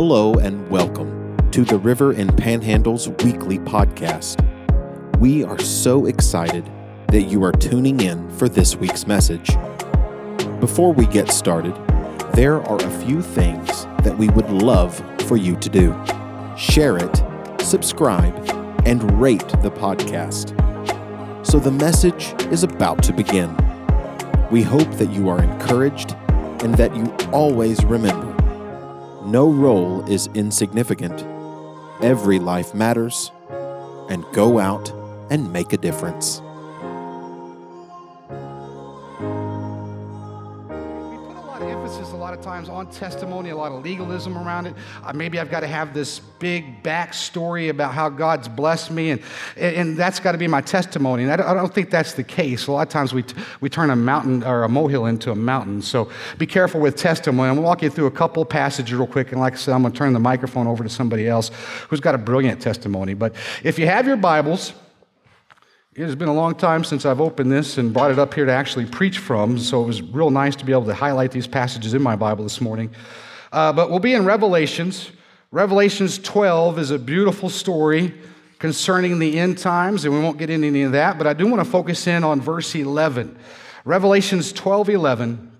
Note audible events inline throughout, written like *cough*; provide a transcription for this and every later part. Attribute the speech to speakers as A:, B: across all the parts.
A: Hello and welcome to the River and Panhandle's weekly podcast. We are so excited that you are tuning in for this week's message. Before we get started, there are a few things that we would love for you to do. Share it, subscribe, and rate the podcast. So the message is about to begin. We hope that you are encouraged and that you always remember no role is insignificant. Every life matters, and go out and make a difference.
B: On testimony, a lot of legalism around it. Uh, maybe I've got to have this big backstory about how God's blessed me, and, and that's got to be my testimony. And I don't, I don't think that's the case. A lot of times we, t- we turn a mountain or a molehill into a mountain. So be careful with testimony. I'm going to walk you through a couple passages real quick. And like I said, I'm going to turn the microphone over to somebody else who's got a brilliant testimony. But if you have your Bibles, it has been a long time since I've opened this and brought it up here to actually preach from, so it was real nice to be able to highlight these passages in my Bible this morning. Uh, but we'll be in Revelations. Revelations 12 is a beautiful story concerning the end times, and we won't get into any of that, but I do want to focus in on verse 11. Revelations 12 11.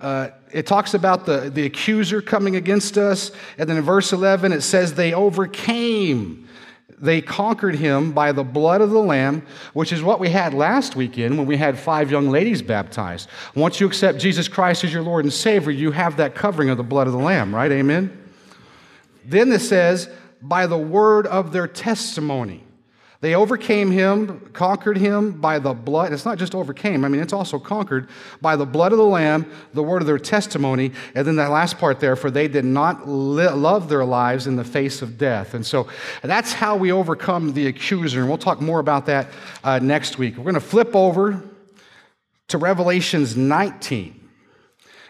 B: Uh, it talks about the, the accuser coming against us, and then in verse 11 it says, They overcame they conquered him by the blood of the Lamb, which is what we had last weekend when we had five young ladies baptized. Once you accept Jesus Christ as your Lord and Savior, you have that covering of the blood of the Lamb, right? Amen? Then it says, by the word of their testimony. They overcame him, conquered him by the blood. It's not just overcame, I mean, it's also conquered by the blood of the Lamb, the word of their testimony, and then that last part there, for they did not li- love their lives in the face of death. And so that's how we overcome the accuser. And we'll talk more about that uh, next week. We're going to flip over to Revelations 19.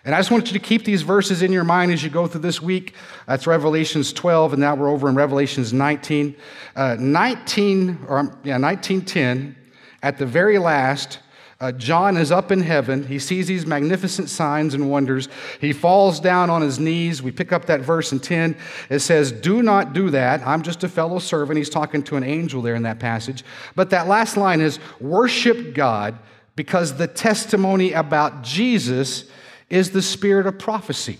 B: And I just want you to keep these verses in your mind as you go through this week. That's Revelations 12, and now we're over in Revelations 19. Uh, 19, or yeah, 1910, at the very last, uh, John is up in heaven. He sees these magnificent signs and wonders. He falls down on his knees. We pick up that verse in 10. It says, Do not do that. I'm just a fellow servant. He's talking to an angel there in that passage. But that last line is, Worship God because the testimony about Jesus is the spirit of prophecy.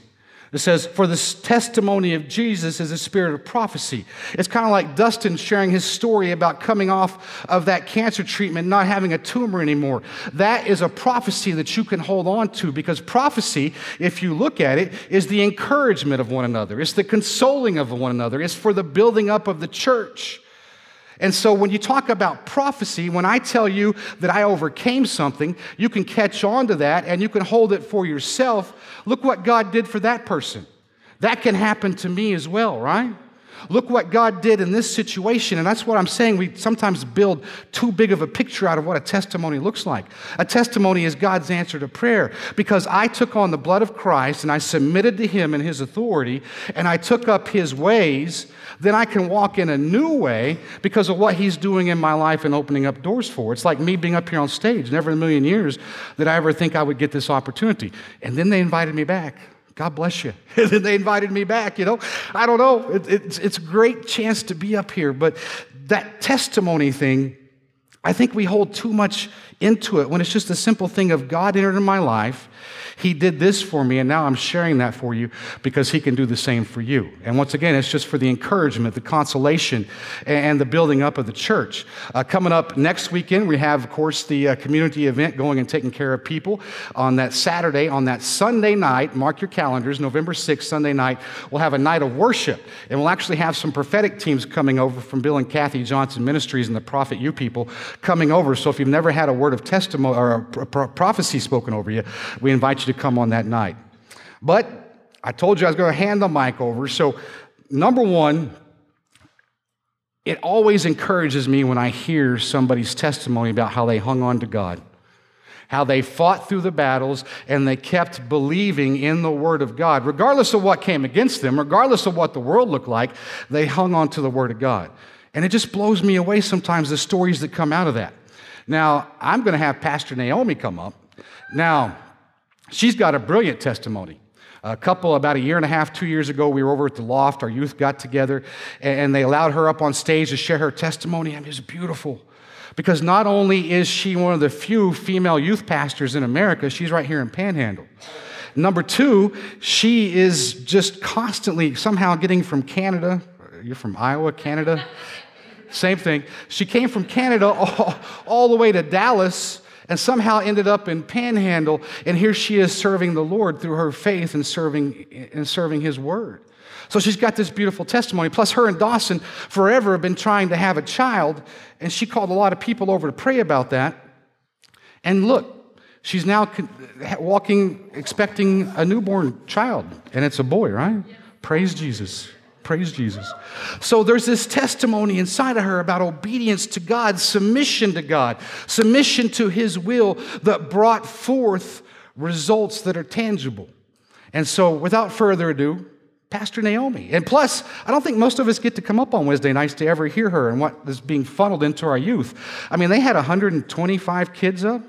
B: It says, For the testimony of Jesus is a spirit of prophecy. It's kind of like Dustin sharing his story about coming off of that cancer treatment, not having a tumor anymore. That is a prophecy that you can hold on to because prophecy, if you look at it, is the encouragement of one another, it's the consoling of one another, it's for the building up of the church. And so when you talk about prophecy, when I tell you that I overcame something, you can catch on to that and you can hold it for yourself. Look what God did for that person. That can happen to me as well, right? Look what God did in this situation. And that's what I'm saying. We sometimes build too big of a picture out of what a testimony looks like. A testimony is God's answer to prayer because I took on the blood of Christ and I submitted to Him and His authority and I took up His ways. Then I can walk in a new way because of what He's doing in my life and opening up doors for. It's like me being up here on stage. Never in a million years did I ever think I would get this opportunity. And then they invited me back. God bless you. *laughs* And then they invited me back, you know. I don't know. It, it's, it's a great chance to be up here, but that testimony thing, I think we hold too much into it when it's just a simple thing of God entered in my life. He did this for me, and now I'm sharing that for you because He can do the same for you. And once again, it's just for the encouragement, the consolation, and the building up of the church. Uh, coming up next weekend, we have, of course, the uh, community event going and taking care of people on that Saturday. On that Sunday night, mark your calendars, November 6th, Sunday night, we'll have a night of worship. And we'll actually have some prophetic teams coming over from Bill and Kathy Johnson Ministries and the Prophet You people coming over. So if you've never had a word of testimony or a prophecy spoken over you, we invite you to come on that night. But I told you I was going to hand the mic over. So, number one, it always encourages me when I hear somebody's testimony about how they hung on to God, how they fought through the battles, and they kept believing in the Word of God. Regardless of what came against them, regardless of what the world looked like, they hung on to the Word of God. And it just blows me away sometimes the stories that come out of that. Now, I'm going to have Pastor Naomi come up. Now, she's got a brilliant testimony. A couple, about a year and a half, two years ago, we were over at the loft. Our youth got together and they allowed her up on stage to share her testimony. I mean, it was beautiful. Because not only is she one of the few female youth pastors in America, she's right here in Panhandle. Number two, she is just constantly somehow getting from Canada. You're from Iowa, Canada? *laughs* Same thing. She came from Canada *laughs* all, all the way to Dallas and somehow ended up in Panhandle, and here she is serving the Lord through her faith and serving, and serving His Word. So she's got this beautiful testimony. Plus, her and Dawson forever have been trying to have a child, and she called a lot of people over to pray about that. And look, she's now walking, expecting a newborn child, and it's a boy, right? Praise Jesus. Praise Jesus. So there's this testimony inside of her about obedience to God, submission to God, submission to His will that brought forth results that are tangible. And so, without further ado, Pastor Naomi. And plus, I don't think most of us get to come up on Wednesday nights to ever hear her and what is being funneled into our youth. I mean, they had 125 kids up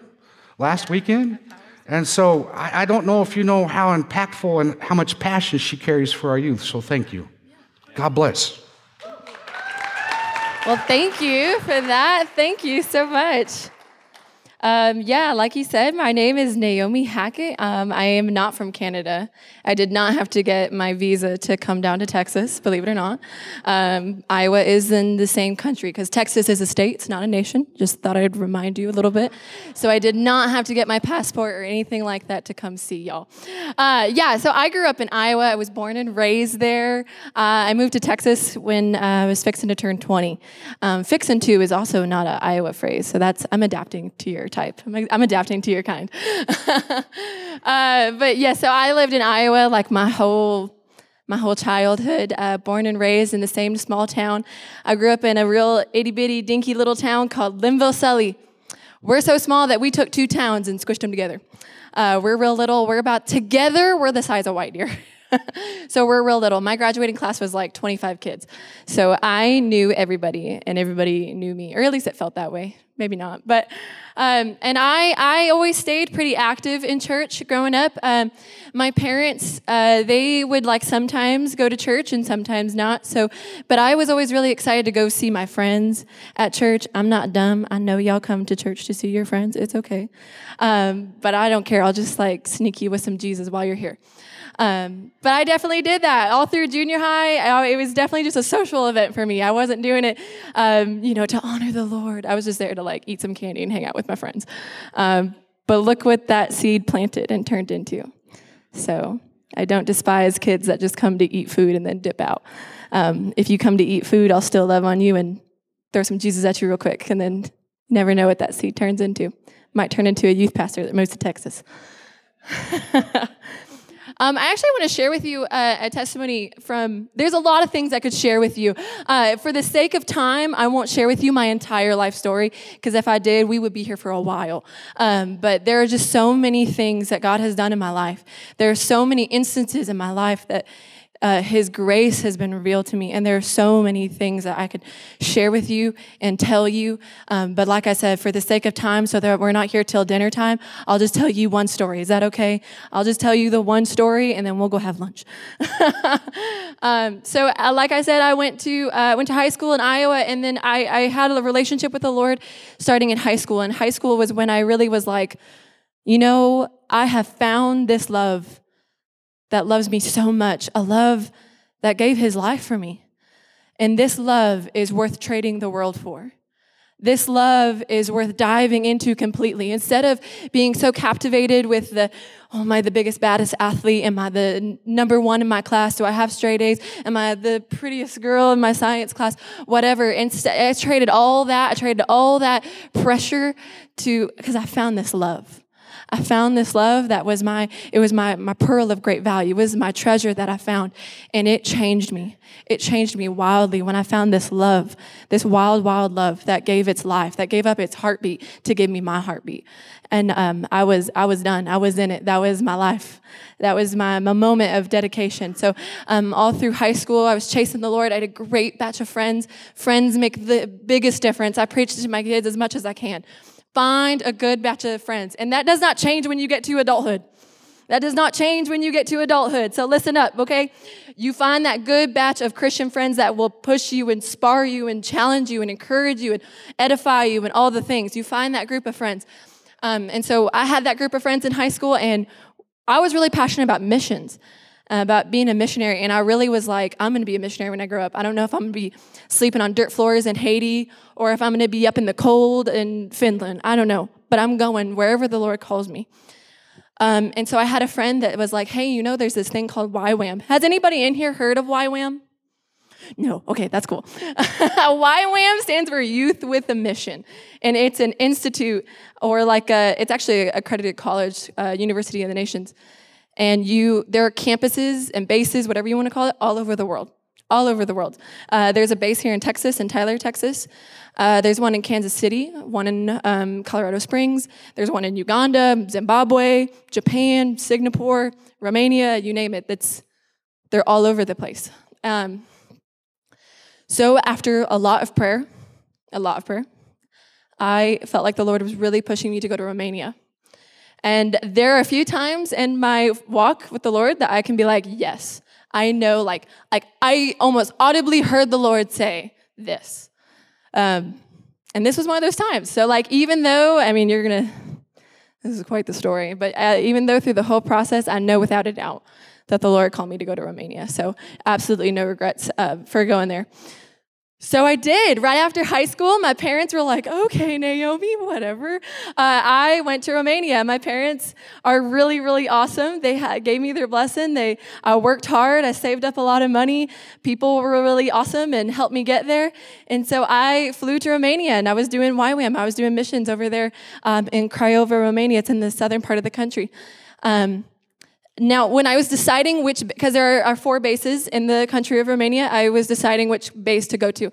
B: last weekend. And so I, I don't know if you know how impactful and how much passion she carries for our youth. So thank you. God bless.
C: Well, thank you for that. Thank you so much. Um, yeah, like you said, my name is Naomi Hackett. Um, I am not from Canada. I did not have to get my visa to come down to Texas, believe it or not. Um, Iowa is in the same country because Texas is a state, it's not a nation. Just thought I'd remind you a little bit. So I did not have to get my passport or anything like that to come see y'all. Uh, yeah, so I grew up in Iowa. I was born and raised there. Uh, I moved to Texas when uh, I was fixing to turn 20. Um, fixing to is also not an Iowa phrase, so that's I'm adapting to your type. I'm, I'm adapting to your kind. *laughs* uh, but yeah, so I lived in Iowa like my whole my whole childhood, uh, born and raised in the same small town. I grew up in a real itty bitty dinky little town called Lynnville Sully. We're so small that we took two towns and squished them together. Uh, we're real little. We're about together. We're the size of White Deer. *laughs* so we're real little. My graduating class was like 25 kids. So I knew everybody, and everybody knew me, or at least it felt that way. Maybe not, but um, and I I always stayed pretty active in church growing up. Um, my parents uh, they would like sometimes go to church and sometimes not. So, but I was always really excited to go see my friends at church. I'm not dumb. I know y'all come to church to see your friends. It's okay, um, but I don't care. I'll just like sneak you with some Jesus while you're here. Um, but I definitely did that all through junior high. I, it was definitely just a social event for me. I wasn't doing it, um, you know, to honor the Lord. I was just there to like eat some candy and hang out with my friends. Um, but look what that seed planted and turned into. So I don't despise kids that just come to eat food and then dip out. Um, if you come to eat food, I'll still love on you and throw some Jesus at you real quick, and then never know what that seed turns into. Might turn into a youth pastor that moves to Texas. *laughs* Um, I actually want to share with you a, a, testimony from, there's a lot of things I could share with you. Uh, for the sake of time, I won't share with you my entire life story, because if I did, we would be here for a while. Um, but there are just so many things that God has done in my life. There are so many instances in my life that uh, his grace has been revealed to me. And there are so many things that I could share with you and tell you. Um, but like I said, for the sake of time, so that we're not here till dinner time, I'll just tell you one story. Is that okay? I'll just tell you the one story and then we'll go have lunch. *laughs* um, so, uh, like I said, I went to, uh, went to high school in Iowa and then I, I had a relationship with the Lord starting in high school. And high school was when I really was like, you know, I have found this love that loves me so much, a love that gave his life for me. And this love is worth trading the world for. This love is worth diving into completely. Instead of being so captivated with the, oh, am I the biggest, baddest athlete? Am I the number one in my class? Do I have straight A's? Am I the prettiest girl in my science class? Whatever. Instead, I traded all that. I traded all that pressure to, because I found this love. I found this love that was my, it was my, my pearl of great value. It was my treasure that I found. And it changed me. It changed me wildly when I found this love, this wild, wild love that gave its life, that gave up its heartbeat to give me my heartbeat. And um, I was, I was done. I was in it. That was my life. That was my, my moment of dedication. So um, all through high school, I was chasing the Lord. I had a great batch of friends. Friends make the biggest difference. I preach to my kids as much as I can. Find a good batch of friends. And that does not change when you get to adulthood. That does not change when you get to adulthood. So listen up, okay? You find that good batch of Christian friends that will push you and spar you and challenge you and encourage you and edify you and all the things. You find that group of friends. Um, and so I had that group of friends in high school, and I was really passionate about missions about being a missionary. And I really was like, I'm going to be a missionary when I grow up. I don't know if I'm going to be sleeping on dirt floors in Haiti or if I'm going to be up in the cold in Finland. I don't know. But I'm going wherever the Lord calls me. Um, and so I had a friend that was like, hey, you know, there's this thing called YWAM. Has anybody in here heard of YWAM? No, okay, that's cool. *laughs* YWAM stands for Youth with a Mission, and it's an institute or like a, it's actually a accredited college, uh, University of the Nations and you there are campuses and bases whatever you want to call it all over the world all over the world. Uh, there's a base here in texas in tyler texas. Uh, there's one in kansas city one in um, colorado springs. There's one in uganda zimbabwe japan singapore romania you name it. That's they're all over the place. Um, so after a lot of prayer a lot of prayer i felt like the lord was really pushing me to go to romania and there are a few times in my walk with the Lord that I can be like, yes, I know, like, like I almost audibly heard the Lord say this. Um, and this was one of those times. So, like, even though, I mean, you're gonna, this is quite the story, but uh, even though through the whole process, I know without a doubt that the Lord called me to go to Romania. So, absolutely no regrets uh, for going there. So I did. Right after high school, my parents were like, okay, Naomi, whatever. Uh, I went to Romania. My parents are really, really awesome. They ha- gave me their blessing. They uh, worked hard. I saved up a lot of money. People were really awesome and helped me get there. And so I flew to Romania and I was doing YWAM. I was doing missions over there um, in Craiova, Romania. It's in the southern part of the country. Um, now, when I was deciding which, because there are, four bases in the country of Romania, I was deciding which base to go to.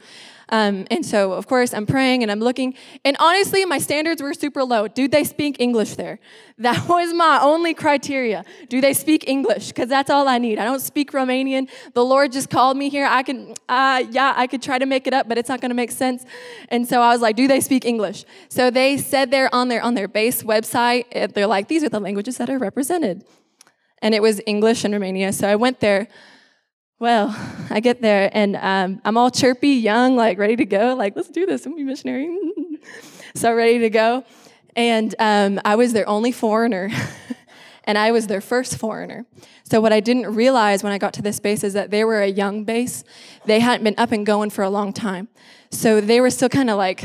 C: Um, and so, of course, I'm praying and I'm looking. And honestly, my standards were super low. Do they speak English there? *laughs* That was my only criteria. Do they speak English? Because that's all I need. I don't speak Romanian. The Lord just called me here. I can, uh, yeah, I could try to make it up, but it's not going to make sense. And so I was like, do they speak English? So they said there on their on their base website, they're like, these are the languages that are represented and it was English in Romania. So I went there. Well, *laughs* I get there and um, I'm all chirpy, young, like ready to go. Like, let's do this. I'm a missionary. *laughs* so ready to go. And um, I was their only foreigner, *laughs* and I was their first foreigner. So what I didn't realize when I got to this base is that they were a young base. They hadn't been up and going for a long time, so they were still kind of like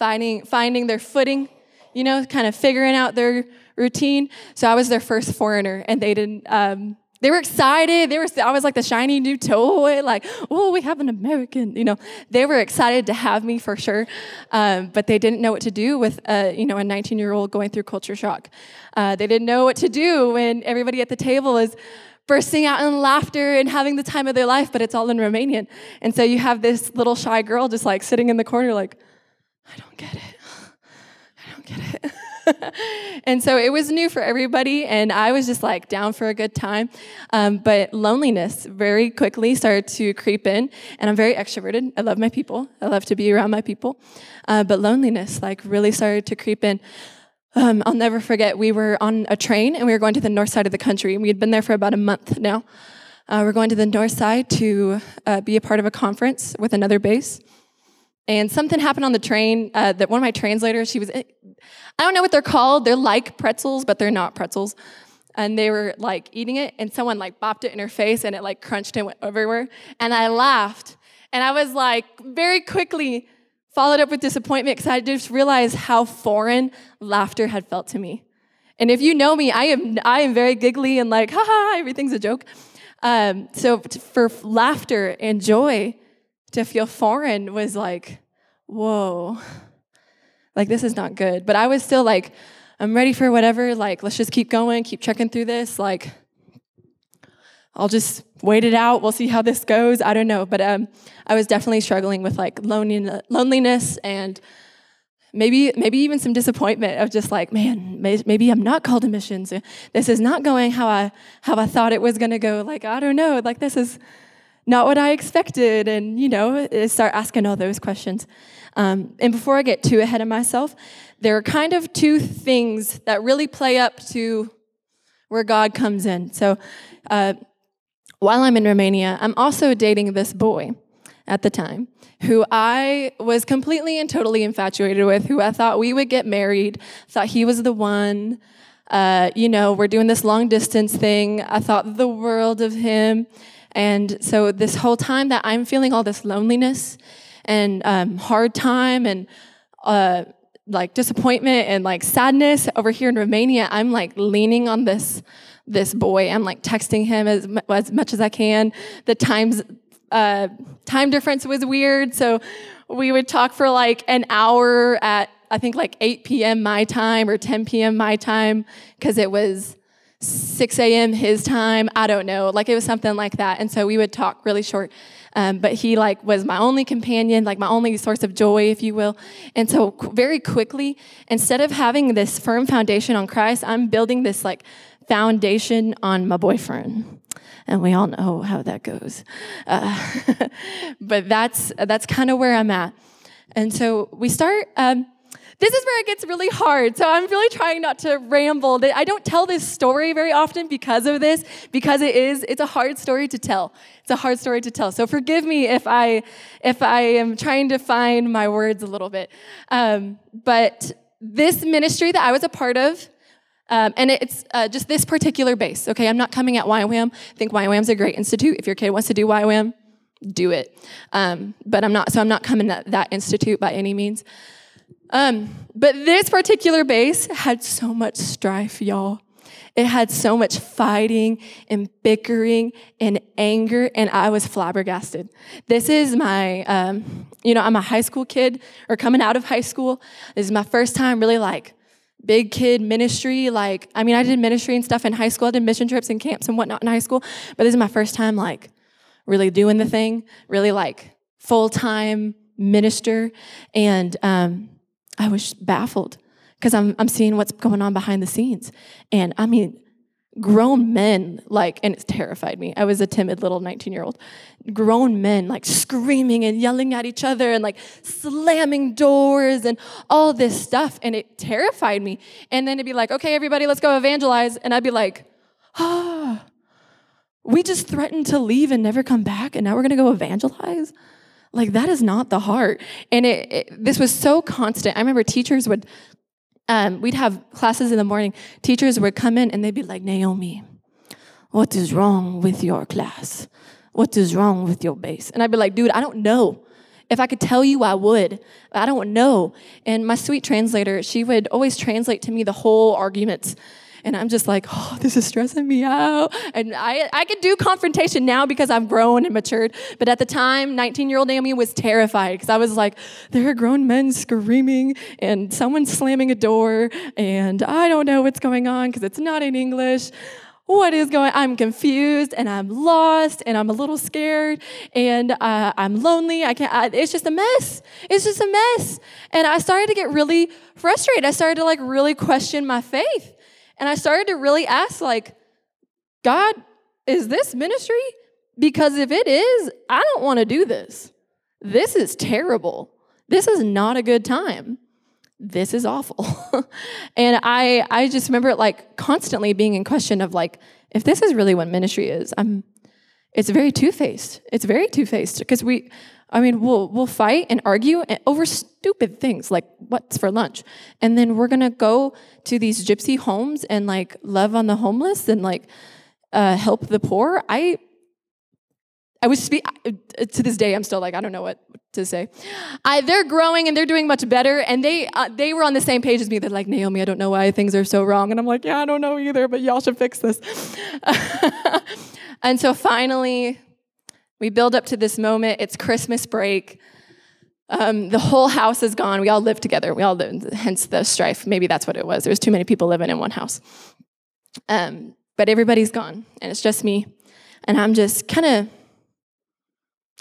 C: finding finding their footing, you know, kind of figuring out their routine. So I was their first foreigner, and they didn't. Um, they were excited. They were. I was like the shiny new toy. Like, oh, we have an American. You know, they were excited to have me for sure, um, but they didn't know what to do with a you know a 19 year old going through culture shock. Uh, they didn't know what to do when everybody at the table is bursting out in laughter and having the time of their life, but it's all in Romanian. And so you have this little shy girl just like sitting in the corner, like, I don't get it. I don't get it. *laughs* *laughs* and so it was new for everybody, and I was just like down for a good time. Um, but loneliness very quickly started to creep in, and I'm very extroverted. I love my people, I love to be around my people. Uh, but loneliness like really started to creep in. Um, I'll never forget, we were on a train and we were going to the north side of the country. We had been there for about a month now. Uh, we're going to the north side to uh, be a part of a conference with another base. And something happened on the train uh, that one of my translators, she was, I don't know what they're called. They're like pretzels, but they're not pretzels. And they were like eating it, and someone like bopped it in her face, and it like crunched and went everywhere. And I laughed. And I was like, very quickly followed up with disappointment because I just realized how foreign laughter had felt to me. And if you know me, I am, I am very giggly and like, *laughs* ha, everything's a joke. Um, so for laughter and joy, to feel foreign was like, whoa, like this is not good. But I was still like, I'm ready for whatever. Like, let's just keep going, keep checking through this. Like, I'll just wait it out. We'll see how this goes. I don't know. But um, I was definitely struggling with like loneliness and maybe maybe even some disappointment of just like man maybe i'm not called to missions this is not going how i how i thought it was going to go like i don't know like this is not what I expected, and you know, start asking all those questions. Um, and before I get too ahead of myself, there are kind of two things that really play up to where God comes in. So uh, while I'm in Romania, I'm also dating this boy at the time who I was completely and totally infatuated with, who I thought we would get married, thought he was the one. Uh, you know, we're doing this long distance thing. I thought the world of him. And so, this whole time that I'm feeling all this loneliness and um, hard time and uh, like disappointment and like sadness over here in Romania, I'm like leaning on this this boy. I'm like texting him as, as much as I can. The times uh, time difference was weird, so we would talk for like an hour at I think like 8 p.m. my time or 10 p.m. my time because it was 6 a.m. his time. I don't know. Like it was something like that. And so we would talk really short. Um, but he like was my only companion, like my only source of joy, if you will. And so very quickly, instead of having this firm foundation on Christ, I'm building this like foundation on my boyfriend. And we all know how that goes. Uh, *laughs* but that's that's kind of where I'm at. And so we start. Um, this is where it gets really hard. So I'm really trying not to ramble. I don't tell this story very often because of this, because it is, it's a hard story to tell. It's a hard story to tell. So forgive me if I, if I am trying to find my words a little bit. Um, but this ministry that I was a part of, um, and it's uh, just this particular base, okay? I'm not coming at YWAM. I think YWAM's a great institute. If your kid wants to do YWAM, do it. Um, but I'm not, so I'm not coming at that institute by any means. Um, but this particular base had so much strife, y'all. It had so much fighting and bickering and anger, and I was flabbergasted. This is my, um, you know, I'm a high school kid or coming out of high school. This is my first time really like big kid ministry. Like, I mean, I did ministry and stuff in high school. I did mission trips and camps and whatnot in high school, but this is my first time like really doing the thing, really like full time minister. And, um, I was baffled because I'm, I'm seeing what's going on behind the scenes. And I mean, grown men, like, and it terrified me. I was a timid little 19 year old. Grown men, like, screaming and yelling at each other and, like, slamming doors and all this stuff. And it terrified me. And then it'd be like, okay, everybody, let's go evangelize. And I'd be like, ah, oh, we just threatened to leave and never come back. And now we're going to go evangelize? Like that is not the heart. And it, it, this was so constant. I remember teachers would, um, we'd have classes in the morning. Teachers would come in and they'd be like, Naomi, what is wrong with your class? What is wrong with your base? And I'd be like, dude, I don't know. If I could tell you, I would. I don't know. And my sweet translator, she would always translate to me the whole arguments and I'm just like, oh, this is stressing me out. And I, I could do confrontation now because I've grown and matured. But at the time, 19 year old Naomi was terrified because I was like, there are grown men screaming and someone's slamming a door, and I don't know what's going on because it's not in English. What is going i'm confused and i'm lost and i'm a little scared and uh, i'm lonely. I can't I, it's just a mess. It's just a mess. And i started to get really frustrated. I started to like really question my faith and I started to really ask, like, God, is this ministry? Because if it is, I don't want to do this. This is terrible. This is not a good time. This is awful. *laughs* and I I just remember it like constantly being in question of like, if this is really what ministry is, I'm it's very two-faced. It's very two-faced because we I mean, we'll we'll fight and argue over stupid things like what's for lunch, and then we're gonna go to these gypsy homes and like love on the homeless and like uh, help the poor. I I was speak to this day. I'm still like I don't know what to say. I, they're growing and they're doing much better, and they uh, they were on the same page as me. They're like Naomi, I don't know why things are so wrong, and I'm like, yeah, I don't know either, but y'all should fix this. *laughs* and so finally, we build up to this moment. It's Christmas break. Um, the whole house is gone. We all live together. We all live, hence the strife. Maybe that's what it was. There was too many people living in one house. Um, but everybody's gone, and it's just me. And I'm just kind of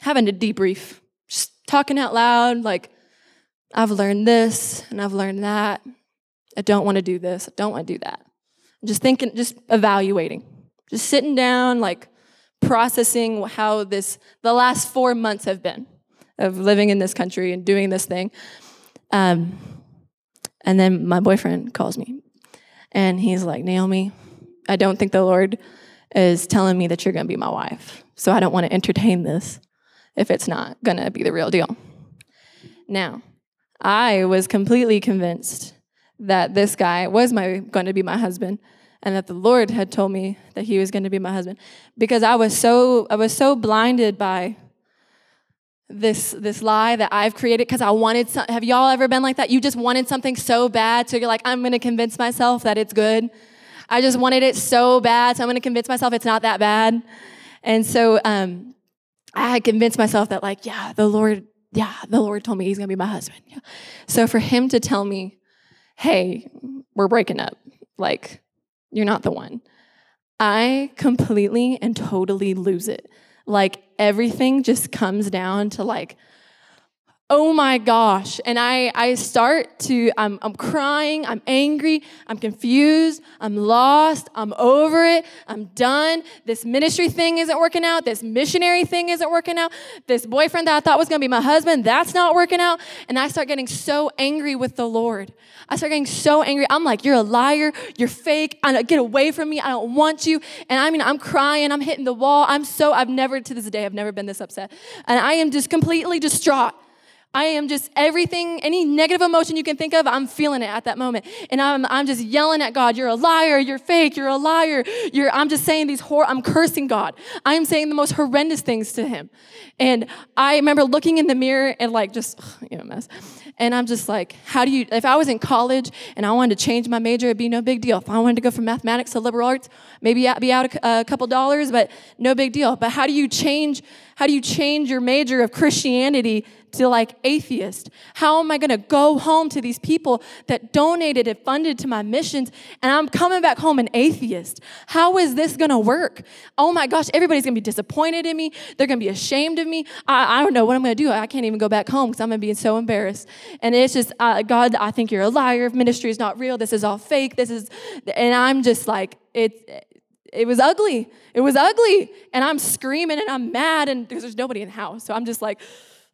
C: having a debrief, just talking out loud, like, I've learned this and I've learned that. I don't want to do this. I don't want to do that. I'm just thinking, just evaluating, just sitting down, like, processing how this the last four months have been of living in this country and doing this thing. Um, and then my boyfriend calls me and he's like, Naomi, I don't think the Lord is telling me that you're going to be my wife. So I don't want to entertain this if it's not going to be the real deal. Now, I was completely convinced that this guy was my going to be my husband and that the Lord had told me that he was going to be my husband. Because I was so I was so blinded by this this lie that I've created because I wanted some, have y'all ever been like that? You just wanted something so bad so you're like I'm going to convince myself that it's good. I just wanted it so bad so I'm going to convince myself it's not that bad. And so um, I had convinced myself that like yeah the Lord yeah the Lord told me he's going to be my husband. Yeah. so for him to tell me hey we're breaking up like you're not the one. I completely and totally lose it. Like everything just comes down to like oh my gosh. And i i start to i'm, I'm crying i'm angry i'm confused i'm lost i'm over it i'm done. This ministry thing isn't working out this missionary thing isn't working out this boyfriend that i thought was to be my husband that's not working out. And i start getting so angry with the lord. I start getting so angry. I'm like you're a liar you're fake I get away from me i don't want you. And i mean i'm crying i'm hitting the wall i'm so i've never to this day i've never been this upset. And i am just completely distraught I am just everything, any negative emotion you can think of, I'm feeling it at that moment. And I'm, I'm just yelling at God, you're a liar, you're fake, you're a liar. You're, I'm just saying these horror, I'm cursing God. I'm saying the most horrendous things to him. And I remember looking in the mirror and like just, you know, mess. And I'm just like, how do you, if I was in college and I wanted to change my major, it'd be no big deal. If I wanted to go from mathematics to liberal arts, maybe I'd be out a, a couple dollars, but no big deal. But how do you change, how do you change your major of Christianity to like atheist? How am I going to go home to these people that donated and funded to my missions and I'm coming back home an atheist? How is this going to work? Oh my gosh, everybody's going to be disappointed in me. They're going to be ashamed of me. I, I don't know what I'm going to do. I can't even go back home because I'm going to be so embarrassed. And it's just, uh, God, I think you're a liar. Ministry is not real. This is all fake. This is, and I'm just like, it, it was ugly. It was ugly. And I'm screaming and I'm mad and because there's nobody in the house. So I'm just like,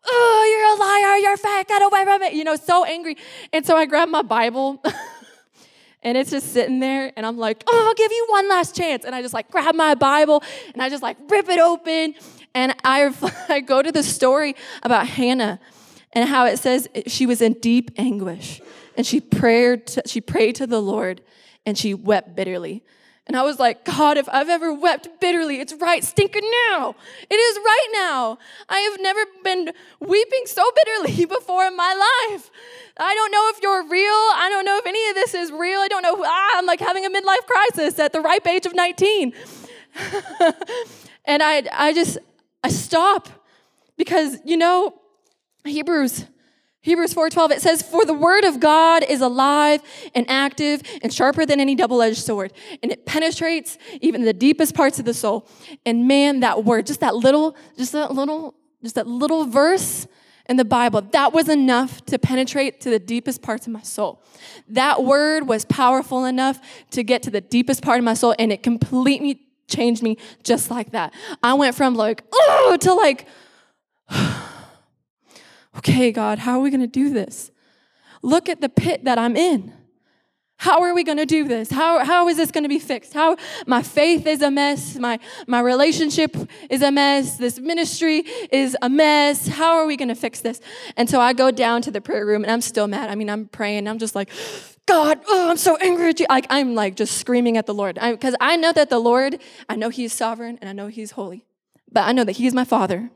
C: oh, you're a liar, you're fake, get away from it. You know, so angry. And so I grabbed my Bible *laughs* and it's just sitting there and I'm like, oh, I'll give you one last chance. And I just like grab my Bible and I just like rip it open. And I, *laughs* I go to the story about Hannah and how it says she was in deep anguish and she prayed to, she prayed to the Lord and she wept bitterly. And I was like, God, if I've ever wept bitterly, it's right stinking now. It is right now. I have never been weeping so bitterly *laughs* before in my life. I don't know if you're real. I don't know if any of this is real. I don't know. Ah, I'm like having a midlife crisis at the ripe age of 19. *laughs* and I, I just, I stop because, you know, Hebrews Hebrews 4:12 it says for the word of God is alive and active and sharper than any double-edged sword and it penetrates even the deepest parts of the soul and man that word just that little just that little just that little verse in the Bible that was enough to penetrate to the deepest parts of my soul that word was powerful enough to get to the deepest part of my soul and it completely changed me just like that I went from like oh to like okay, God, how are we going to do this? Look at the pit that I'm in. How are we going to do this? How, how is this going to be fixed? How my faith is a mess. My, my relationship is a mess. This ministry is a mess. How are we going to fix this? And so I go down to the prayer room and I'm still mad. I mean, I'm praying. I'm just like, God, oh, I'm so angry at you. Like, I'm like just screaming at the Lord. Because I, I know that the Lord, I know He's sovereign and I know He's holy. But I know that He's my Father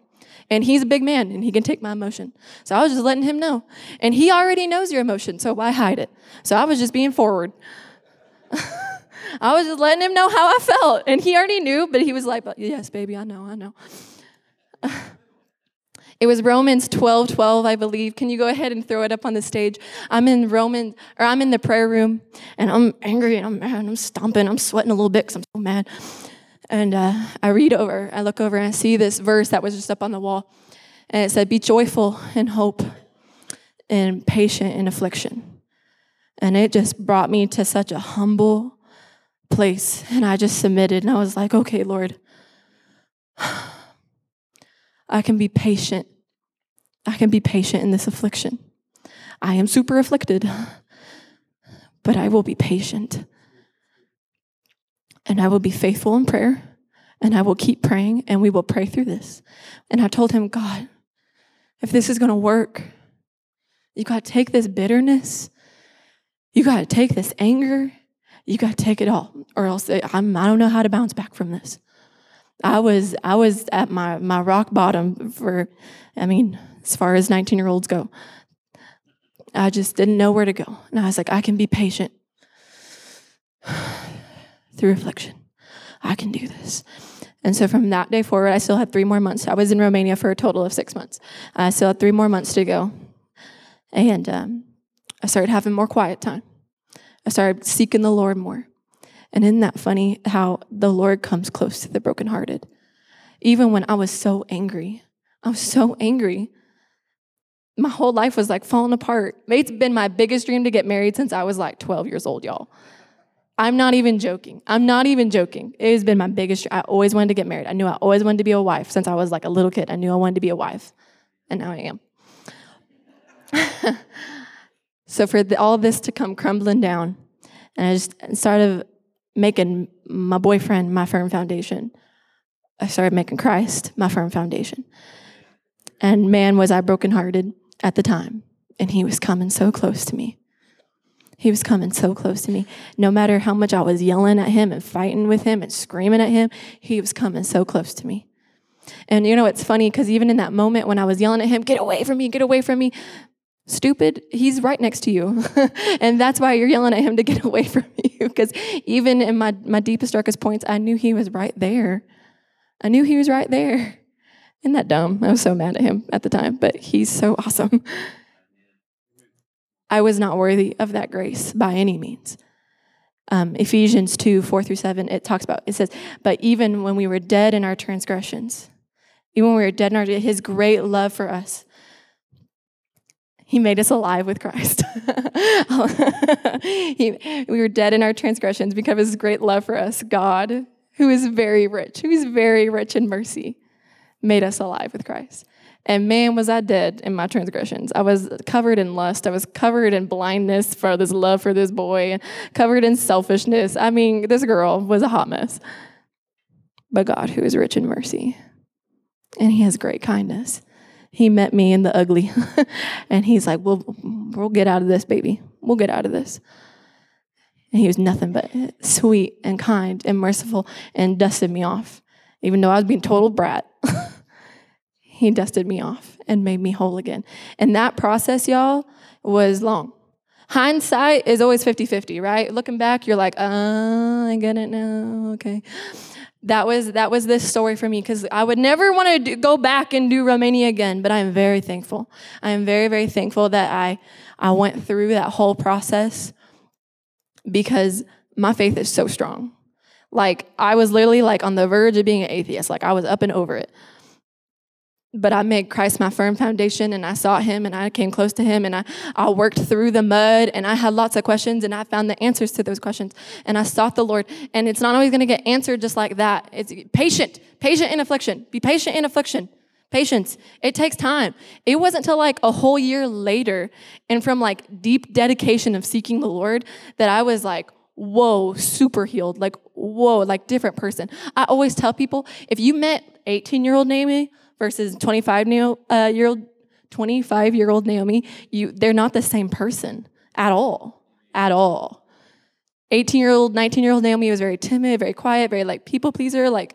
C: and he's a big man and he can take my emotion. So I was just letting him know. And he already knows your emotion, so why hide it? So I was just being forward. *laughs* I was just letting him know how I felt. And he already knew, but he was like, Yes, baby, I know, I know. *laughs* It was Romans 12, 12, I believe. Can you go ahead and throw it up on the stage? I'm in Roman, or I'm in the prayer room, and I'm angry and I'm mad, I'm stomping, I'm sweating a little bit because I'm so mad. And uh, I read over, I look over and I see this verse that was just up on the wall. And it said, Be joyful in hope and patient in affliction. And it just brought me to such a humble place. And I just submitted and I was like, Okay, Lord, I can be patient. I can be patient in this affliction. I am super afflicted, but I will be patient. And I will be faithful in prayer and I will keep praying and we will pray through this. And I told him, God, if this is going to work, you got to take this bitterness, you got to take this anger, you got to take it all, or else I'm, I don't know how to bounce back from this. I was I was at my my rock bottom for, I mean, as far as 19 year olds go. I just didn't know where to go, and I was like, I can be patient through affliction. I can do this. And so from that day forward, I still had three more months. I was in Romania for a total of six months. I still had three more months to go. And um, I started having more quiet time. I started seeking the Lord more. And isn't that funny how the Lord comes close to the brokenhearted? Even when I was so angry, I was so angry. My whole life was like falling apart. It's been my biggest dream to get married since I was like 12 years old, y'all. I'm not even joking. I'm not even joking. It has been my biggest. I always wanted to get married. I knew I always wanted to be a wife since I was like a little kid. I knew I wanted to be a wife, and now I am. *laughs* so for the, all this to come crumbling down, and I just started making my boyfriend my firm foundation. I started making Christ my firm foundation. And man, was I brokenhearted at the time, and he was coming so close to me. He was coming so close to me. No matter how much I was yelling at him and fighting with him and screaming at him, he was coming so close to me. And you know, it's funny because even in that moment when I was yelling at him, get away from me, get away from me, stupid, he's right next to you. *laughs* and that's why you're yelling at him to get *laughs* away from you. Because even in my, my deepest, darkest points, I knew he was right there. I knew he was right there. Isn't that dumb? I was so mad at him at the time, but he's so *laughs* awesome. I was not worthy of that grace by any means. Um, Ephesians 2 4 through 7, it talks about, it says, But even when we were dead in our transgressions, even when we were dead in our, his great love for us, he made us alive with Christ. *laughs* he, we were dead in our transgressions because of his great love for us. God, who is very rich, who is very rich in mercy, made us alive with Christ. And man, was I dead in my transgressions. I was covered in lust. I was covered in blindness for this love for this boy, covered in selfishness. I mean, this girl was a hot mess. But God, who is rich in mercy, and He has great kindness, He met me in the ugly. *laughs* and He's like, we'll, we'll get out of this, baby. We'll get out of this. And He was nothing but sweet and kind and merciful and dusted me off, even though I was being total brat. *laughs* He dusted me off and made me whole again. And that process, y'all, was long. Hindsight is always 50 50, right? Looking back, you're like, uh, I get it now. Okay. That was that was this story for me because I would never want to go back and do Romania again, but I am very thankful. I am very very thankful that I I went through that whole process because my faith is so strong. Like I was literally like on the verge of being an atheist. Like I was up and over it but I made Christ my firm foundation and I sought him and I came close to him and I, I worked through the mud and I had lots of questions and I found the answers to those questions and I sought the Lord. And it's not always going to get answered just like that. It's patient, patient in affliction. Be patient in affliction. Patience. It takes time. It wasn't until like a whole year later and from like deep dedication of seeking the Lord that I was like, whoa, super healed. Like, whoa, like different person. I always tell people if you met 18 year old Naomi, versus 25 uh, year old 25 year old Naomi, you they're not the same person at all. At all. 18 year old, 19 year old Naomi was very timid, very quiet, very like people pleaser, like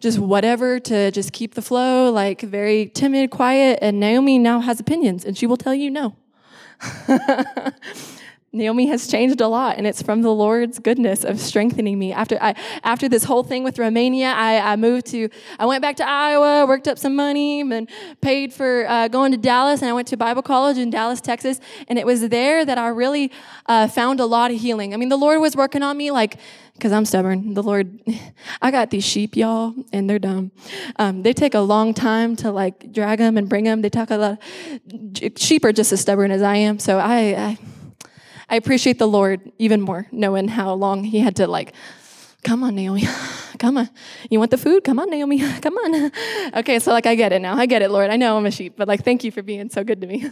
C: just whatever to just keep the flow, like very timid, quiet. And Naomi now has opinions and she will tell you no. *laughs* Naomi has changed a lot, and it's from the Lord's goodness of strengthening me. After I, after this whole thing with Romania, I, I moved to, I went back to Iowa, worked up some money, and paid for uh, going to Dallas, and I went to Bible college in Dallas, Texas, and it was there that I really uh, found a lot of healing. I mean, the Lord was working on me, like because I'm stubborn. The Lord, *laughs* I got these sheep, y'all, and they're dumb. Um, they take a long time to like drag them and bring them. They talk a lot. Sheep are just as stubborn as I am, so I, I I appreciate the Lord even more, knowing how long He had to like, come on, Naomi, *laughs* come on. You want the food? Come on, Naomi, *laughs* come on. *laughs* Okay, so like I get it now. I get it, Lord. I know I'm a sheep, but like thank you for being so good to me.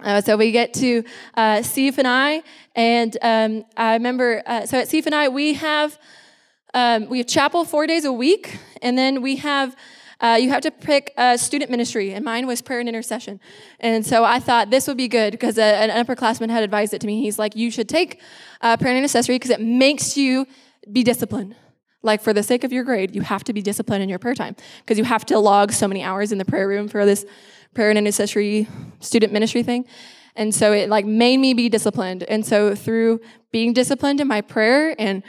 C: Uh, so we get to uh, CFNI, and I, and um, I remember. Uh, so at CFNI, we have um, we have chapel four days a week, and then we have. Uh, you have to pick a student ministry, and mine was prayer and intercession. And so I thought this would be good because an upperclassman had advised it to me. He's like, You should take uh, prayer and intercessory because it makes you be disciplined. Like, for the sake of your grade, you have to be disciplined in your prayer time because you have to log so many hours in the prayer room for this prayer and intercessory student ministry thing. And so it like made me be disciplined. And so through being disciplined in my prayer and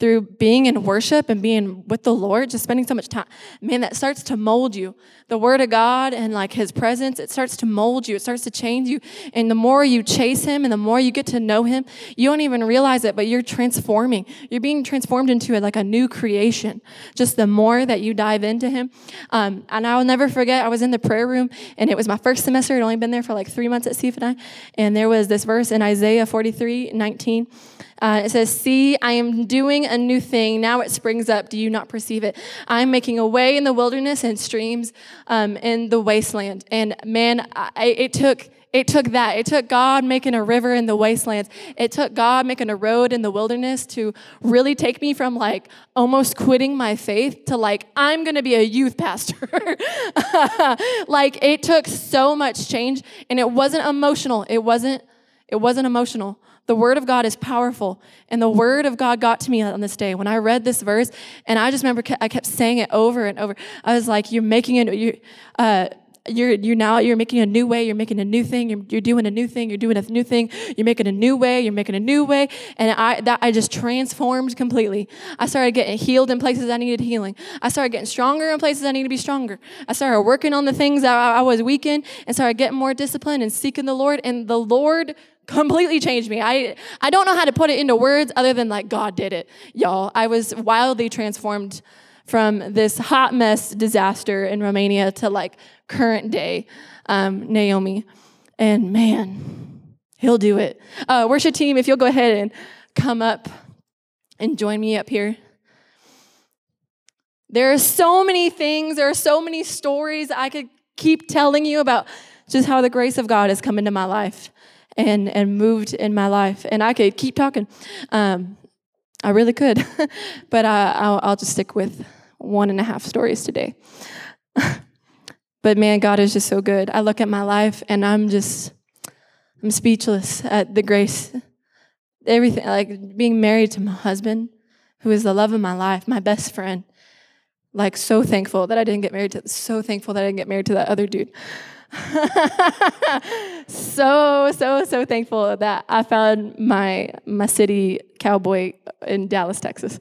C: through being in worship and being with the Lord, just spending so much time, man, that starts to mold you. The Word of God and like His presence, it starts to mold you. It starts to change you. And the more you chase Him and the more you get to know Him, you don't even realize it, but you're transforming. You're being transformed into like a new creation. Just the more that you dive into Him. Um, and I'll never forget, I was in the prayer room and it was my first semester. I'd only been there for like three months at CFNI. And there was this verse in Isaiah 43 19. Uh, it says, See, I am doing a new thing. Now it springs up. Do you not perceive it? I'm making a way in the wilderness and streams um, in the wasteland. And man, I, it took. It took that. It took God making a river in the wastelands. It took God making a road in the wilderness to really take me from like almost quitting my faith to like, I'm going to be a youth pastor. *laughs* like it took so much change and it wasn't emotional. It wasn't, it wasn't emotional. The word of God is powerful. And the word of God got to me on this day when I read this verse. And I just remember I kept saying it over and over. I was like, You're making it, you, uh, you're, you're now you're making a new way. You're making a new thing. You're, you're doing a new thing. You're doing a new thing. You're making a new way. You're making a new way. And i that i just transformed completely. I started getting healed in places i needed healing. I started getting stronger in places i needed to be stronger. I started working on the things that i, I was weak in and started getting more disciplined and seeking the lord. And the lord completely changed me. I, I don't know how to put it into words other than like God did it, y'all. I was wildly transformed from this hot mess disaster in Romania to like current day um, Naomi. And man, he'll do it. Uh, worship team, if you'll go ahead and come up and join me up here. There are so many things, there are so many stories I could keep telling you about just how the grace of God has come into my life and and moved in my life. And I could keep talking. Um, I really could, *laughs* but uh, I'll, I'll just stick with one and a half stories today. *laughs* but man, God is just so good. I look at my life and I'm just I'm speechless at the grace, everything like being married to my husband, who is the love of my life, my best friend. Like so thankful that I didn't get married to. So thankful that I didn't get married to that other dude. *laughs* so so so thankful that I found my my city cowboy in Dallas, Texas.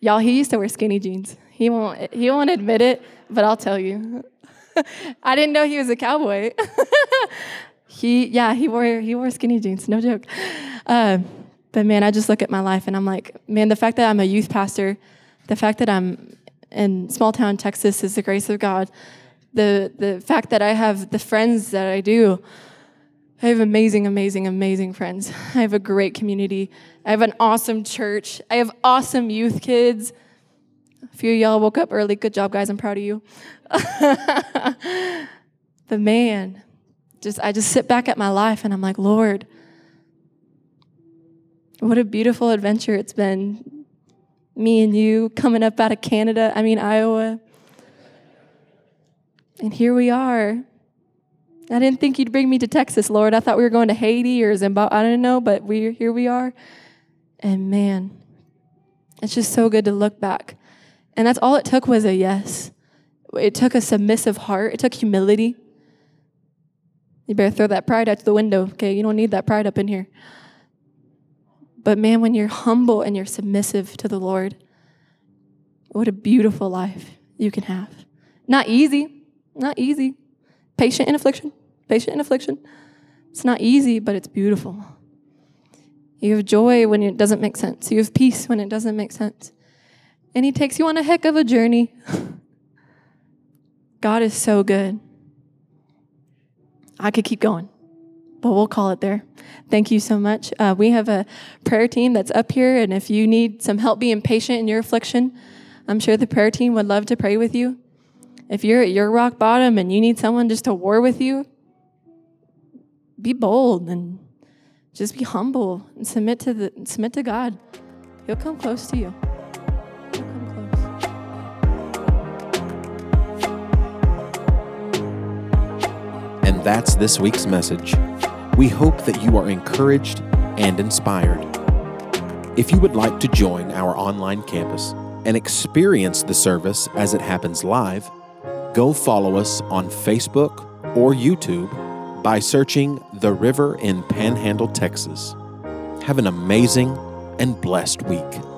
C: Y'all, he used to wear skinny jeans. He won't he won't admit it, but I'll tell you. *laughs* I didn't know he was a cowboy. *laughs* he yeah he wore he wore skinny jeans. No joke. Uh, but man, I just look at my life and I'm like, man, the fact that I'm a youth pastor, the fact that I'm in small town Texas is the grace of God the the fact that I have the friends that I do. I have amazing, amazing, amazing friends. I have a great community. I have an awesome church. I have awesome youth kids. A few y'all woke up early. Good job, guys. I'm proud of you. *laughs* the man, just I just sit back at my life and I'm like, Lord, what a beautiful adventure it's been. Me and you coming up out of Canada, I mean Iowa. And here we are. I didn't think you'd bring me to Texas, Lord. I thought we were going to Haiti or Zimbabwe. I don't know, but we here we are. And man, it's just so good to look back. And that's all it took was a yes. It took a submissive heart. It took humility. You better throw that pride out the window, okay? You don't need that pride up in here. But man, when you're humble and you're submissive to the Lord, what a beautiful life you can have. Not easy, not easy. Patient in affliction. Patient in affliction. It's not easy, but it's beautiful. You have joy when it doesn't make sense. You have peace when it doesn't make sense. And He takes you on a heck of a journey. *laughs* God is so good. I could keep going, but we'll call it there. Thank you so much. Uh, we have a prayer team that's up here, and if you need some help being patient in your affliction, I'm sure the prayer team would love to pray with you. If you're at your rock bottom and you need someone just to war with you, be bold and just be humble and submit to the submit to God. He'll come close to you. Close.
A: And that's this week's message. We hope that you are encouraged and inspired. If you would like to join our online campus and experience the service as it happens live, go follow us on Facebook or YouTube by searching The River in Panhandle, Texas. Have an amazing and blessed week.